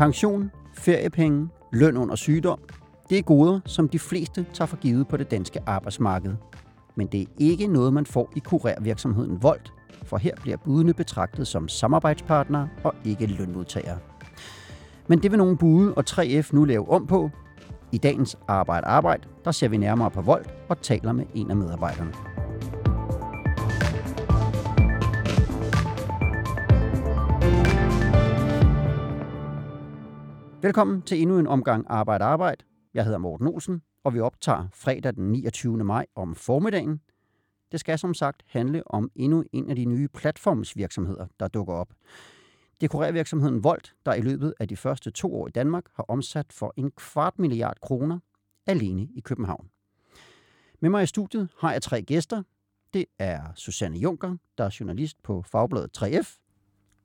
Pension, feriepenge, løn under sygdom, det er goder, som de fleste tager for givet på det danske arbejdsmarked. Men det er ikke noget, man får i kurervirksomheden Volt, for her bliver budene betragtet som samarbejdspartnere og ikke lønmodtagere. Men det vil nogle bude og 3F nu lave om på. I dagens Arbejde Arbejde, der ser vi nærmere på Volt og taler med en af medarbejderne. Velkommen til endnu en omgang Arbejde Arbejde. Jeg hedder Morten Olsen, og vi optager fredag den 29. maj om formiddagen. Det skal som sagt handle om endnu en af de nye platformsvirksomheder, der dukker op. Det er kurervirksomheden Volt, der i løbet af de første to år i Danmark har omsat for en kvart milliard kroner alene i København. Med mig i studiet har jeg tre gæster. Det er Susanne Junker, der er journalist på Fagbladet 3F.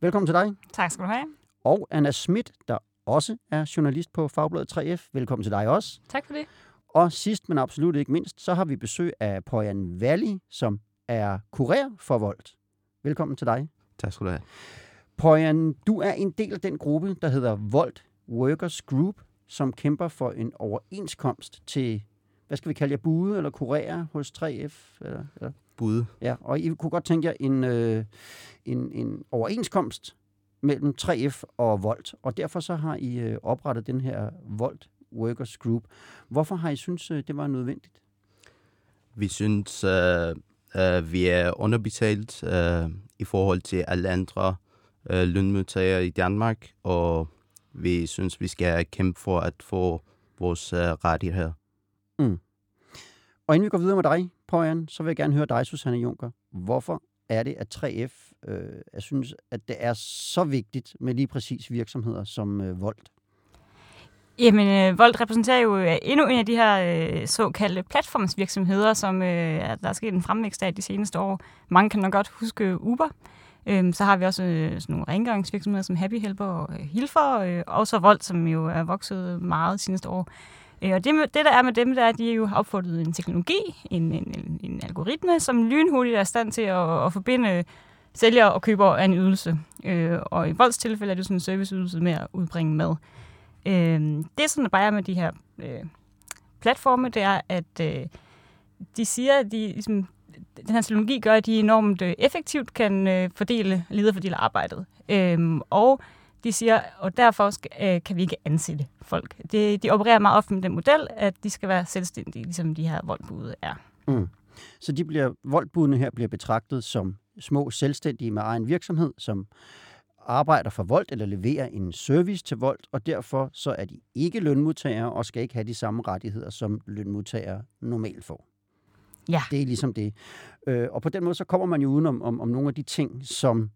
Velkommen til dig. Tak skal du have. Og Anna Schmidt, der også er journalist på Fagbladet 3F. Velkommen til dig også. Tak for det. Og sidst, men absolut ikke mindst, så har vi besøg af Poyan Valli, som er kurer for Volt. Velkommen til dig. Tak skal du have. Poyan, du er en del af den gruppe, der hedder Volt Workers Group, som kæmper for en overenskomst til, hvad skal vi kalde jer, bude eller kurerer hos 3F? Eller, eller? Bude. Ja, og I kunne godt tænke jer en, øh, en, en overenskomst mellem 3F og Volt, og derfor så har I øh, oprettet den her Volt Workers Group. Hvorfor har I synes, øh, det var nødvendigt? Vi synes, uh, uh, vi er underbetalt uh, i forhold til alle andre uh, lønmodtagere i Danmark, og vi synes, vi skal kæmpe for at få vores uh, rettigheder. Mm. Og inden vi går videre med dig, Poyan, så vil jeg gerne høre dig, Susanne Junker. Hvorfor er det, at 3F øh, jeg synes, at det er så vigtigt med lige præcis virksomheder som øh, Volt? Jamen, øh, Volt repræsenterer jo øh, endnu en af de her øh, såkaldte platformsvirksomheder, som øh, der er sket en fremvækst af de seneste år. Mange kan nok godt huske Uber. Øhm, så har vi også øh, sådan nogle rengøringsvirksomheder som Happy Helper og øh, Hilfer, øh, og så Volt, som jo er vokset meget de seneste år. Øh, og det, det, der er med dem, der er, at de jo har opfundet en teknologi, en, en, en, algoritme, som lynhurtigt er i stand til at, at forbinde øh, sælger og køber af en ydelse. Øh, og i Volds tilfælde er det sådan en serviceydelse med at udbringe mad. Øh, det, som der bare er med de her øh, platforme, det er, at øh, de siger, at de, ligesom, den her teknologi gør, at de enormt øh, effektivt kan øh, fordele, lede fordele arbejdet. Øh, og de siger, og derfor skal, øh, kan vi ikke ansætte folk. De, de opererer meget ofte med den model, at de skal være selvstændige, ligesom de her voldbude er. Mm. Så de bliver, voldbudene her bliver betragtet som små selvstændige med egen virksomhed, som arbejder for Volt eller leverer en service til Volt, og derfor så er de ikke lønmodtagere og skal ikke have de samme rettigheder, som lønmodtagere normalt får. Ja. Det er ligesom det. Øh, og på den måde så kommer man jo udenom om, om nogle af de ting, som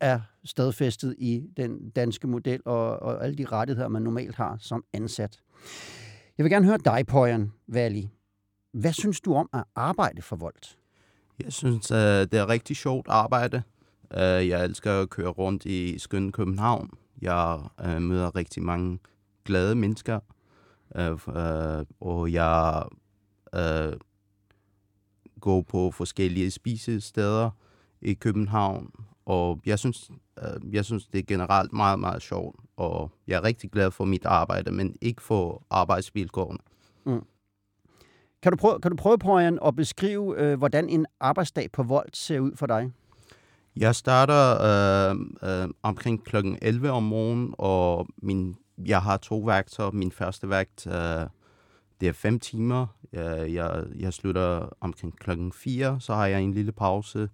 er stadfæstet i den danske model og, og alle de rettigheder, man normalt har som ansat. Jeg vil gerne høre dig, Poyan Valley. Hvad synes du om at arbejde for Volt? Jeg synes, øh, det er rigtig sjovt arbejde. Øh, jeg elsker at køre rundt i skønne København. Jeg øh, møder rigtig mange glade mennesker. Og jeg går på forskellige spisesteder i København. Og jeg synes, uh, jeg synes, det er generelt meget, meget sjovt. Og jeg er rigtig glad for mit arbejde, men ikke for arbejdsvilkårene. Mm. Kan du prøve, kan du prøve Brian, at beskrive, øh, hvordan en arbejdsdag på Volt ser ud for dig? Jeg starter øh, øh, omkring kl. 11 om morgenen, og min, jeg har to vagter. Min første vagt, øh, det er fem timer. Jeg, jeg, jeg slutter omkring klokken 4, så har jeg en lille pause.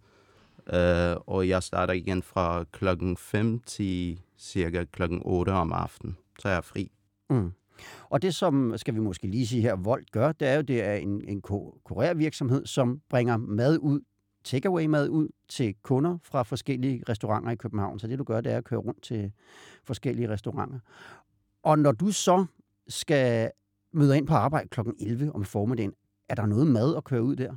Øh, og jeg starter igen fra klokken 5 til cirka klokken 8 om aftenen. Så er fri. Mm. Og det, som skal vi måske lige sige her, Volt gør, det er jo, det er en, en kurervirksomhed, som bringer mad ud, takeaway mad ud til kunder fra forskellige restauranter i København. Så det, du gør, det er at køre rundt til forskellige restauranter. Og når du så skal møde ind på arbejde kl. 11 om formiddagen, er der noget mad at køre ud der?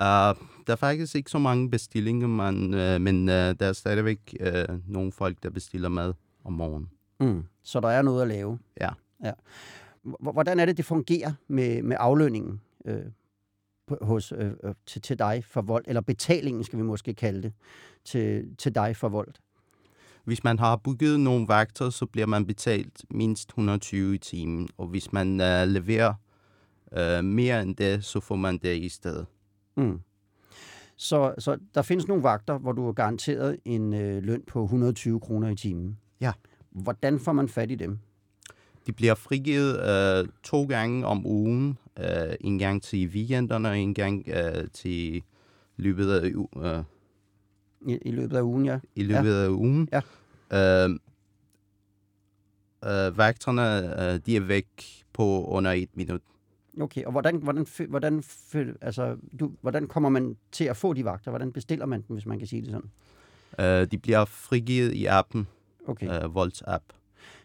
Uh, der er faktisk ikke så mange bestillinger, man, uh, men uh, der er stadigvæk uh, nogle folk, der bestiller mad om morgenen. Mm. Så der er noget at lave? Ja. Ja. Hvordan er det, det fungerer med, med aflønningen øh, hos, øh, øh, til, til dig for vold, eller betalingen skal vi måske kalde det, til, til dig for vold? hvis man har booket nogle vagter, så bliver man betalt mindst 120 i timen. Og hvis man uh, leverer uh, mere end det, så får man det i stedet. Mm. Så, så der findes nogle vagter, hvor du er garanteret en øh, løn på 120 kroner i timen. Ja. Hvordan får man fat i dem? De bliver frigivet øh, to gange om ugen. Øh, en gang til weekenderne og en gang øh, til løbet af, øh, I, i løbet af ugen, ja. i løbet ja. af ugen. Ja. Øh, øh, vagterne, øh, de er væk på under et minut. Okay, og hvordan, hvordan, hvordan, altså, du, hvordan kommer man til at få de vagter? Hvordan bestiller man dem, hvis man kan sige det sådan? Øh, de bliver frigivet i appen, Okay. øh, Volts app.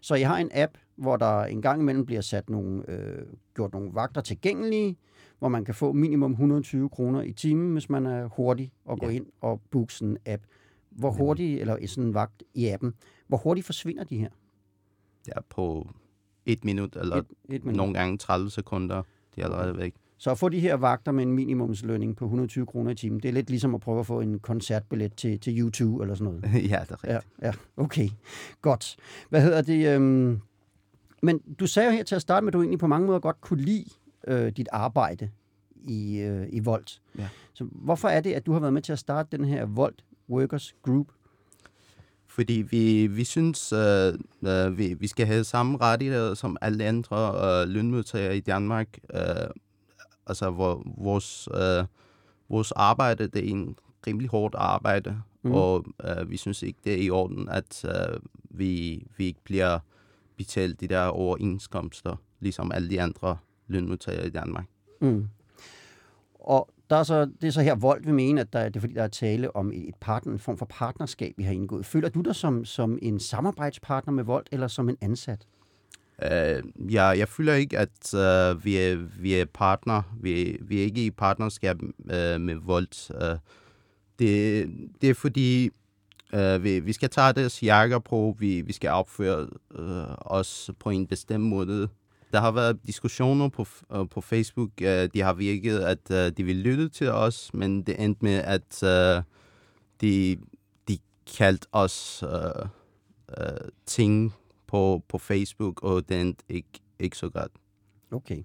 Så I har en app, hvor der en gang imellem bliver sat nogle, øh, gjort nogle vagter tilgængelige, hvor man kan få minimum 120 kroner i timen, hvis man er hurtig og gå Ja. ind og booke sådan en app. Hvor hurtigt, eller sådan en vagt i appen, hvor hurtigt forsvinder de her? Ja, på et minut, eller Et, et minut. nogle gange 30 sekunder. De er allerede væk. Så at få de her vagter med en minimumslønning på 120 kroner i timen, det er lidt ligesom at prøve at få en koncertbillet til, til U2 eller sådan noget. ja, det er rigtigt. Ja, ja, okay. Godt. Hvad hedder det? Øhm... Men du sagde jo her til at starte med, at du egentlig på mange måder godt kunne lide øh, dit arbejde i, øh, i Volt. Ja. Så hvorfor er det, at du har været med til at starte den her Volt Workers Group? Fordi vi, vi synes, øh, øh, vi, vi skal have samme rettigheder som alle andre øh, lønmodtagere i Danmark. Øh, altså, hvor, vores, øh, vores arbejde, det er en rimelig hårdt arbejde, mm. og øh, vi synes ikke, det er i orden, at øh, vi, vi ikke bliver betalt de der overenskomster, ligesom alle de andre lønmodtagere i Danmark. Mm. Og der er så, det er så her Volt, vi mener, at der, det er fordi, der er tale om et partner, en form for partnerskab, vi har indgået. Føler du dig som, som en samarbejdspartner med Volt, eller som en ansat? Øh, uh, jeg, jeg føler ikke, at uh, vi, er, vi er partner. Vi, vi er ikke i partnerskab uh, med Volt. Uh, det, det er fordi, uh, vi, vi skal tage deres jakker på. Vi, vi skal opføre uh, os på en bestemt måde. Der har været diskussioner på, øh, på Facebook. Øh, de har virket, at øh, de vil lytte til os, men det endte med, at øh, de, de kaldte os øh, øh, ting på, på Facebook, og det endte ikke, ikke så godt. Okay.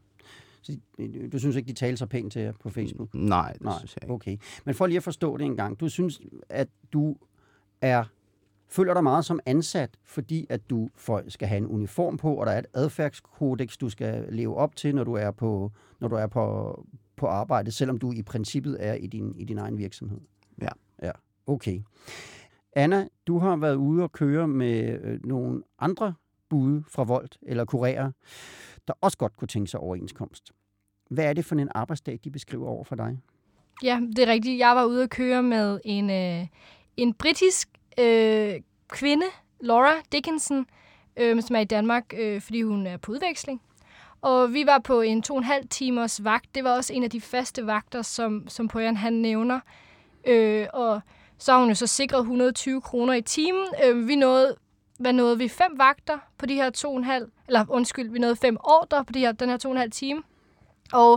Så øh, du synes ikke, de taler så pænt til jer på Facebook? Nej, det Nej, synes jeg ikke. okay. Men for lige at forstå det en gang. Du synes, at du er føler dig meget som ansat, fordi at du for, skal have en uniform på, og der er et adfærdskodex, du skal leve op til, når du er på, når du er på, på arbejde, selvom du i princippet er i din, i din egen virksomhed. Ja. Ja, okay. Anna, du har været ude og køre med øh, nogle andre bude fra Volt eller kurerer, der også godt kunne tænke sig overenskomst. Hvad er det for en arbejdsdag, de beskriver over for dig? Ja, det er rigtigt. Jeg var ude at køre med en, øh, en britisk øh, kvinde, Laura Dickinson, øh, som er i Danmark, øh, fordi hun er på udveksling. Og vi var på en to og en halv timers vagt. Det var også en af de faste vagter, som, som Poyan han nævner. Øh, og så har hun jo så sikret 120 kroner i timen. Øh, vi nåede, hvad nåede vi? Fem vagter på de her to og en halv, eller undskyld, vi nåede fem ordre på de her, den her to og en halv time. Og,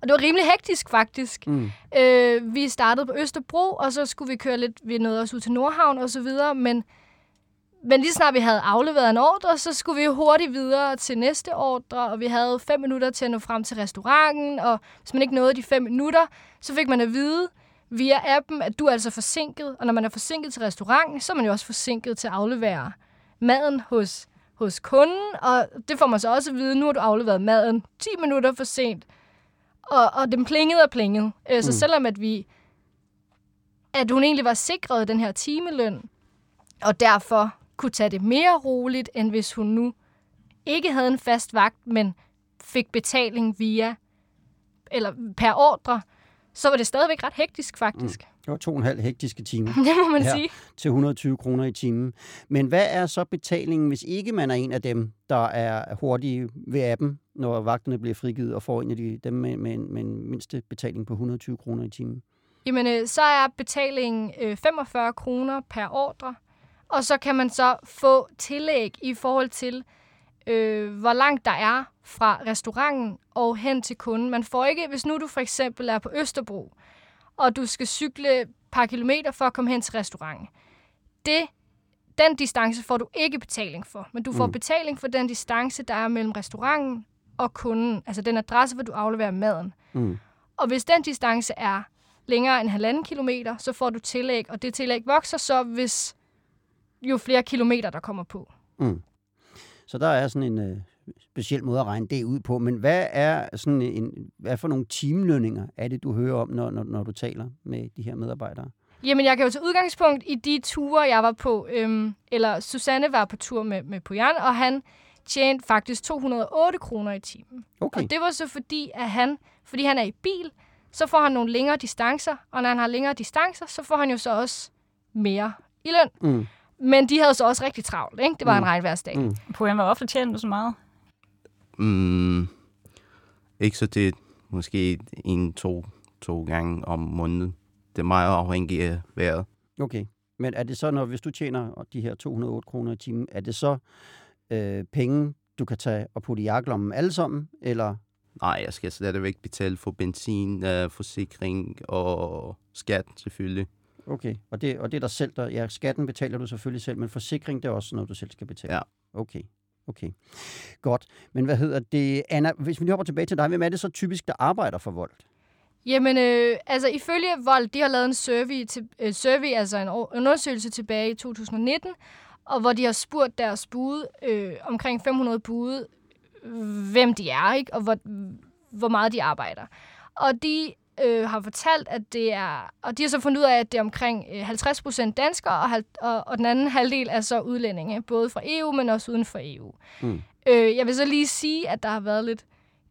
og det var rimelig hektisk faktisk. Mm. Øh, vi startede på Østerbro, og så skulle vi køre lidt, vi nåede også ud til Nordhavn og så videre, men, men lige snart vi havde afleveret en ordre, så skulle vi hurtigt videre til næste ordre, og vi havde fem minutter til at nå frem til restauranten, og hvis man ikke nåede de fem minutter, så fik man at vide via appen, at du er altså forsinket, og når man er forsinket til restauranten, så er man jo også forsinket til at aflevere maden hos, hos kunden, og det får man så også at vide, nu har du afleveret maden 10 minutter for sent, og, og den plingede og plingede. Øh, så Mm. selvom at vi at hun egentlig var sikret den her timeløn, og derfor kunne tage det mere roligt, end hvis hun nu ikke havde en fast vagt, men fik betaling via, eller per ordre, så var det stadigvæk ret hektisk, faktisk. Det var to og en halv hektiske timer Mm. Det må man ja. sige. til 120 kroner i timen. Men hvad er så betalingen, hvis ikke man er en af dem, der er hurtige ved appen, når vagterne bliver frigivet og får en af de, dem med, med, en, med en mindste betaling på 120 kroner i timen? Jamen, øh, så er betalingen øh, 45 kroner per ordre, og så kan man så få tillæg i forhold til, øh, hvor langt der er fra restauranten og hen til kunden. Man får ikke, hvis nu du for eksempel er på Østerbro, og du skal cykle et par kilometer for at komme hen til restauranten. Det, den distance får du ikke betaling for, men du får Mm. betaling for den distance, der er mellem restauranten og kunden, altså den adresse, hvor du afleverer maden. Mm. Og hvis den distance er længere end halvanden kilometer, så får du tillæg, og det tillæg vokser så, hvis jo flere kilometer, der kommer på. Mm. Så der er sådan en øh, speciel måde at regne det ud på. Men hvad er sådan en, hvad for nogle timelønninger er det, du hører om, når, når, når du taler med de her medarbejdere? Jamen, jeg kan jo tage udgangspunkt i de ture, jeg var på. Øhm, eller Susanne var på tur med, med Pojan, og han tjente faktisk 208 kroner i timen. Okay. Og det var så fordi, at han, fordi han er i bil, så får han nogle længere distancer, og når han har længere distancer, så får han jo så også mere i løn. Mm. Men de havde så også rigtig travlt, ikke? Det var Mm. en regnværsdag. Mm. På hvor ofte tjener du så meget? Mm, ikke så det måske en, to, to gange om måneden. Det er meget afhængigt af vejret. Okay. Men er det så, når hvis du tjener de her 208 kroner i timen, er det så øh, penge, du kan tage og putte i jakkelommen alle sammen? Eller Nej, jeg skal stadigvæk betale for benzin, øh, forsikring og skat selvfølgelig. Okay, og det, og det er dig selv, der... Ja, skatten betaler du selvfølgelig selv, men forsikring, det er også noget, du selv skal betale. Ja. Okay, okay. Godt. Men hvad hedder det, Anna, hvis vi lige hopper tilbage til dig, hvem er det så typisk, der arbejder for vold? Jamen, øh, altså ifølge Vold, de har lavet en survey, til, øh, survey altså en, år- en undersøgelse tilbage i 2019, og hvor de har spurgt deres bude, øh, omkring 500 bude, øh, hvem de er, ikke? og hvor, hvor meget de arbejder. Og de øh, har fortalt, at det er, og de har så fundet ud af, at det er omkring øh, 50 procent danskere, og, og, og den anden halvdel er så udlændinge, både fra EU, men også uden for EU. Mm. Øh, jeg vil så lige sige, at der har været lidt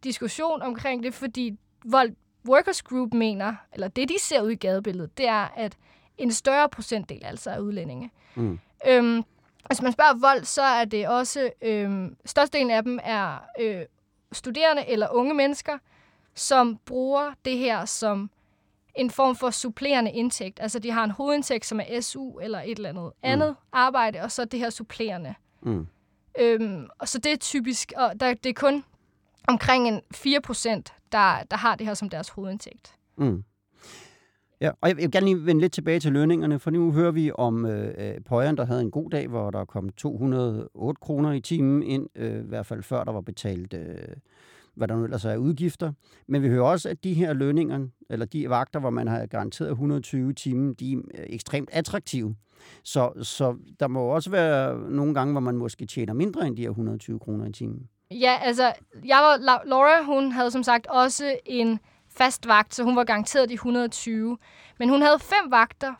diskussion omkring det, fordi Vold Workers Group mener, eller det de ser ud i gadebilledet, det er, at en større procentdel altså er udlændinge. Mm. Øhm, hvis man spørger vold, så er det også, øhm, størstedelen af dem er øh, studerende eller unge mennesker, som bruger det her som en form for supplerende indtægt. Altså de har en hovedindtægt, som er SU eller et eller andet andet arbejde, og så det her supplerende. Mm. Øhm, og så det er typisk, og der, det er kun omkring en 4 procent, der, der har det her som deres hovedindtægt. Mm. Ja, og jeg vil gerne lige vende lidt tilbage til lønningerne, for nu hører vi om øh, øh, Pøjeren, der havde en god dag, hvor der kom 208 kroner i timen ind, øh, i hvert fald før der var betalt, øh, hvad der nu ellers er udgifter. Men vi hører også, at de her lønninger, eller de vagter, hvor man har garanteret 120 timer, de er øh, ekstremt attraktive. Så, så der må også være nogle gange, hvor man måske tjener mindre end de her 120 kroner i timen. Ja, altså, jeg var, Laura, hun havde som sagt også en fast vagt, så hun var garanteret de 120. Men hun havde fem vagter,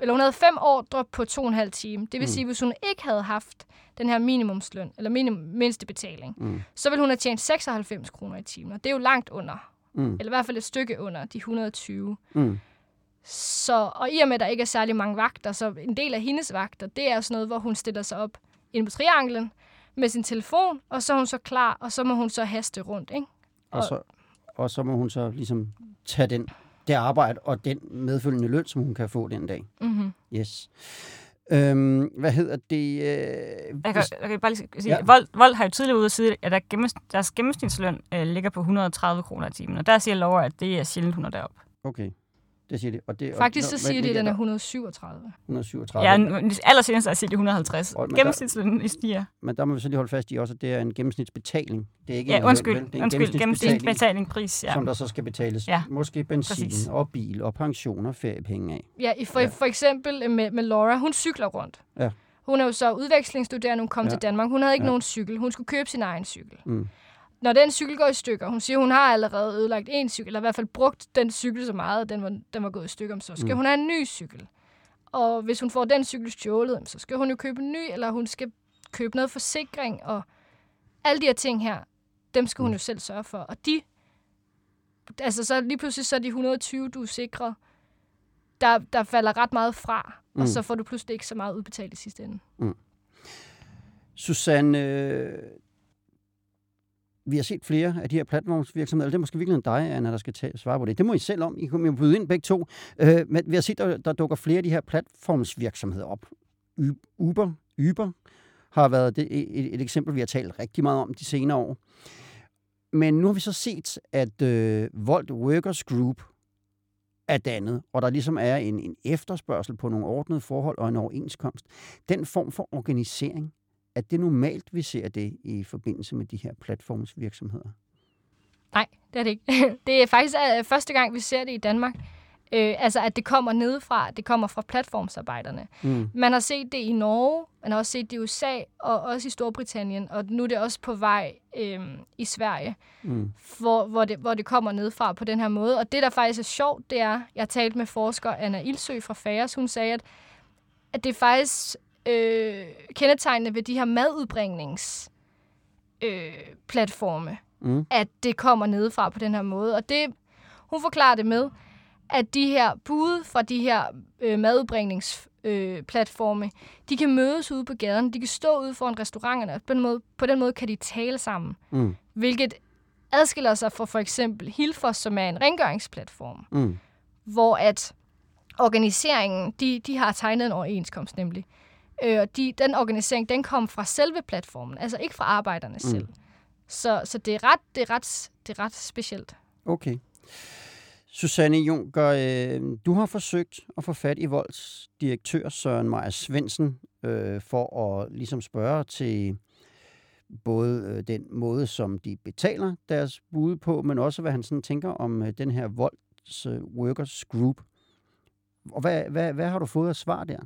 eller hun havde fem ordre på to og en halv time. Det vil Mm. sige, hvis hun ikke havde haft den her minimumsløn, eller minimum, mindste betaling, Mm. så ville hun have tjent 96 kroner i timen. Og det er jo langt under, Mm. eller i hvert fald et stykke under de 120. Mm. Så, og i og med, at der ikke er særlig mange vagter, så en del af hendes vagter, det er sådan noget, hvor hun stiller sig op inde på trianglen med sin telefon, og så er hun så klar, og så må hun så haste rundt, ikke? Og, Og- så, og så må hun så ligesom tage den, det arbejde og den medfølgende løn, som hun kan få den dag. Mm-hmm. Yes. Øhm, hvad hedder det? Øh, Jeg kan, jeg kan bare lige sige, Ja. Vold, Vold har jo tidligere ude at sige, at der gennems, deres gennemsnitsløn øh, ligger på 130 kroner i timen. Og der siger Laura, at det er sjældent, hun er deroppe. Okay, det siger det. Og det Faktisk og, så siger de, at den er der? 137. 137. Ja, allersenest er siger de 150. Og- men Gennemsnitslønnen stiger. Men der må vi så lige holde fast i også, at det er en gennemsnitsbetaling. Det er ikke Ja, en undskyld. vel? Det er en undskyld. Gennemsnitsbetaling, pris. Ja. som der så skal betales. Ja, Måske benzin præcis. og bil og pension og feriepenge af. Ja, i- for, Ja. for eksempel med, med Laura, hun cykler rundt. Ja. Hun er jo så udvekslingsstuderende, hun kom Ja. til Danmark. Hun havde ikke ja. nogen cykel. Hun skulle købe sin egen cykel. Mm. Når den cykel går i stykker, hun siger, hun har allerede ødelagt en cykel, eller i hvert fald brugt den cykel så meget, at den var, den var gået i stykker, så skal Mm. mm. hun have en ny cykel. Og hvis hun får den cykel stjålet, så skal hun jo købe en ny, eller hun skal købe noget forsikring, og alle de her ting her, dem skal hun Mm. jo selv sørge for. Og de, altså så lige pludselig så er de 120, du er sikret, der, der falder ret meget fra, Mm. og så får du pludselig ikke så meget udbetalt i sidste ende. Susanne, øh, vi har set flere af de her platformsvirksomheder, eller det er måske virkelig dig, Anna, der skal tage, svare på det. Det må I selv om. I kan jo byde ind begge to. Øh, men vi har set, der, der dukker flere af de her platformsvirksomheder op. Uber, Uber har været det, et, et eksempel, vi har talt rigtig meget om de senere år. Men nu har vi så set, at øh, Volt Workers Group er dannet, og der ligesom er en, en efterspørgsel på nogle ordnede forhold og en overenskomst. Den form for organisering, er det normalt, vi ser det i forbindelse med de her platformsvirksomheder? Nej, det er det ikke. Det er faktisk øh, første gang, vi ser det i Danmark. Øh, altså, at det kommer nedefra, det kommer fra platformsarbejderne. Mm. Man har set det i Norge, man har også set det i USA, og også i Storbritannien, og nu er det også på vej øh, i Sverige, Mm. hvor, hvor, det, hvor det kommer nedefra på den her måde. Og det, der faktisk er sjovt, det er, jeg har talt med forsker Anna Ilsø fra FAERS, hun sagde, at, at det er faktisk øh, kendetegnende ved de her madudbringnings øh, platforme, Mm. at det kommer nedefra på den her måde. Og det, hun forklarer det med, at de her bud fra de her øh, madudbringningsplatforme, øh, de kan mødes ude på gaden, de kan stå ude foran restauranterne, og på den måde, på den måde kan de tale sammen, Mm. hvilket adskiller sig fra for eksempel Hilfos, som er en rengøringsplatform, Mm. hvor at organiseringen, de, de har tegnet en overenskomst nemlig. Øh, de, den organisering, den kom fra selve platformen, altså ikke fra arbejderne Mm. selv. Så, så det, er ret, det, er ret, det er ret specielt. Okay. Susanne Junker, øh, du har forsøgt at få fat i Volds direktør Søren Meyer Svendsen øh, for at ligesom spørge til både øh, den måde, som de betaler deres bud på, men også hvad han sådan tænker om øh, den her Volds øh, Workers Group. Og hvad, hvad, hvad har du fået af svar der?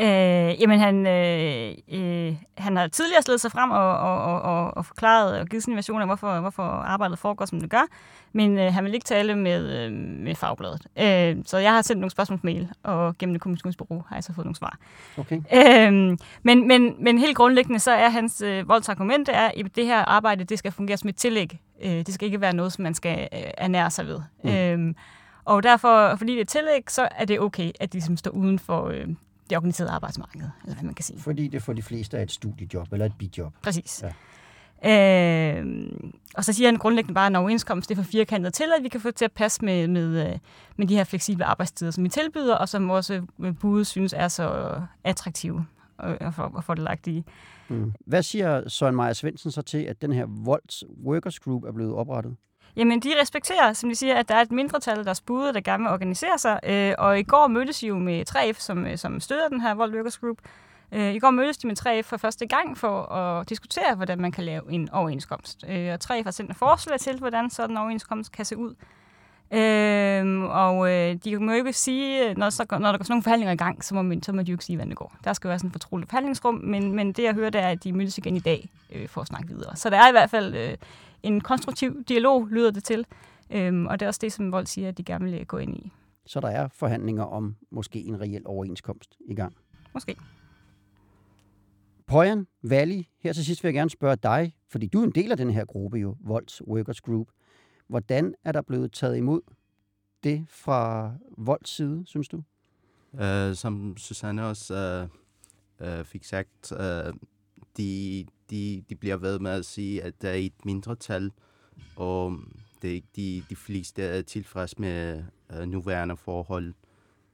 Øh, jamen, han, øh, øh, han har tidligere stillet sig frem og, og, og, og, og forklaret og givet sin version af, hvorfor, hvorfor arbejdet foregår, som det gør. Men øh, han vil ikke tale med, øh, med fagbladet. Øh, så jeg har sendt nogle spørgsmålsmail, og gennem det kommunikationsbureau har jeg så fået nogle svar. Okay. Øhm, men, men, men helt grundlæggende, så er hans øh, voldsargument, er, at det her arbejde, det skal fungere som et tillæg. Øh, det skal ikke være noget, som man skal øh, ernære sig ved. Mm. Øhm, og derfor, fordi det er tillæg, så er det okay, at de som står uden for øh, det organiserede arbejdsmarked, eller hvad man kan sige. Fordi det for de fleste er et studiejob eller et bidjob. Præcis. Ja. Øhm, og så siger han grundlæggende bare, at en overenskomst det er for firkantet til, at vi kan få det til at passe med, med, øh, med de her fleksible arbejdstider, som vi tilbyder, og som også øh, bud synes er så attraktive og, for, og fordelagtige. Mm. Hvad siger Søren Meyer Svendsen så til, at den her Volds Workers Group er blevet oprettet? Jamen, de respekterer, som de siger, at der er et mindretal, der spuder, der gerne vil organisere sig. Øh, og i går mødtes de jo med 3F, som, øh, som støtter den her Vold Workers Group. Øh, I går mødtes de med 3F for første gang for at diskutere, hvordan man kan lave en overenskomst. Øh, og 3F har sendt et forslag til, hvordan sådan en overenskomst kan se ud. Øhm, og øh, de må jo ikke sige, når, så, når der går sådan nogle forhandlinger i gang, så må, man, så må de jo ikke sige, hvordan det går. Der skal være sådan et fortroligt forhandlingsrum, men, men det jeg hører, det er, at de mødes igen i dag øh, for at snakke videre. Så der er i hvert fald øh, en konstruktiv dialog, lyder det til. Øhm, og det er også det, som Vold siger, at de gerne vil gå ind i. Så der er forhandlinger om måske en reel overenskomst i gang. Måske. Pojan Valley, her til sidst vil jeg gerne spørge dig, fordi du er en del af den her gruppe jo, Volds Workers Group. Hvordan er der blevet taget imod det fra Volds side, synes du? Uh, som Susanne også uh, uh, fik sagt, uh, de, de, de bliver ved med at sige, at der er et mindretal, og det er ikke de, de fleste er tilfreds med uh, nuværende forhold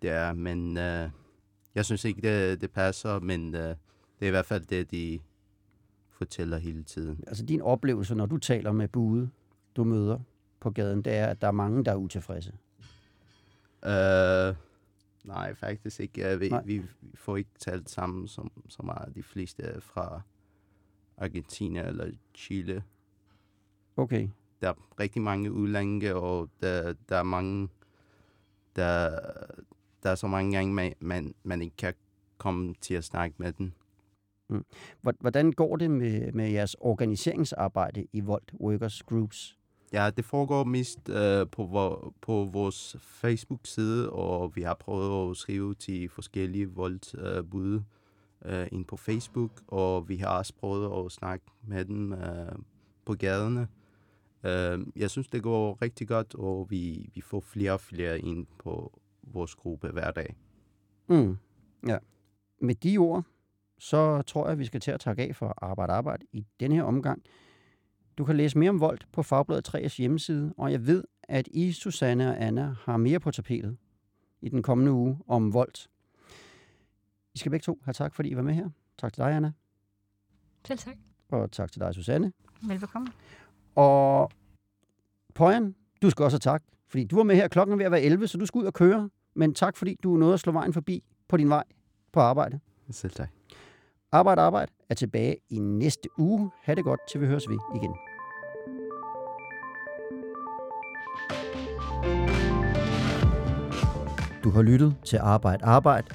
der, men uh, jeg synes ikke, det, det passer, men uh, det er i hvert fald det, de fortæller hele tiden. Altså din oplevelse, når du taler med bude, du møder på gaden, det er, at der er mange, der er utilfredse. Uh, nej, faktisk ikke. Vi, Nej. vi, får ikke talt sammen som, så meget. De fleste fra Argentina eller Chile. Okay. Der er rigtig mange udlændinge, og der, der er mange, der, der er så mange gange, man, man, man ikke kan komme til at snakke med den. Hvor- Hvordan går det med, med jeres organiseringsarbejde i Vold Workers Groups? Ja, det foregår mest øh, på, vor, på vores Facebook-side, og vi har prøvet at skrive til forskellige voldbud øh, Øh, ind på Facebook, og vi har også prøvet at snakke med dem øh, på gaderne. Øh, jeg synes, det går rigtig godt, og vi, vi får flere og flere ind på vores gruppe hver dag. Mm. Ja. Med de ord, så tror jeg, vi skal til at takke af for Arbejde Arbejde i denne her omgang. Du kan læse mere om Volt på Fagbladet 3's hjemmeside, og jeg ved, at I, Susanne og Anna, har mere på tapetet i den kommende uge om Volt. I skal begge to have tak, fordi I var med her. Tak til dig, Anna, Selv tak. og tak til dig, Susanne. Velbekomme. Og Pojan, du skal også have tak, Fordi du var med her klokken er ved at være 11, så du skal ud og køre. Men tak, fordi du nåede at slå vejen forbi på din vej på arbejde. Selv tak. Arbejde, arbejde er tilbage i næste uge. Ha' det godt, til vi høres ved igen. Du har lyttet til Arbejde Arbejde.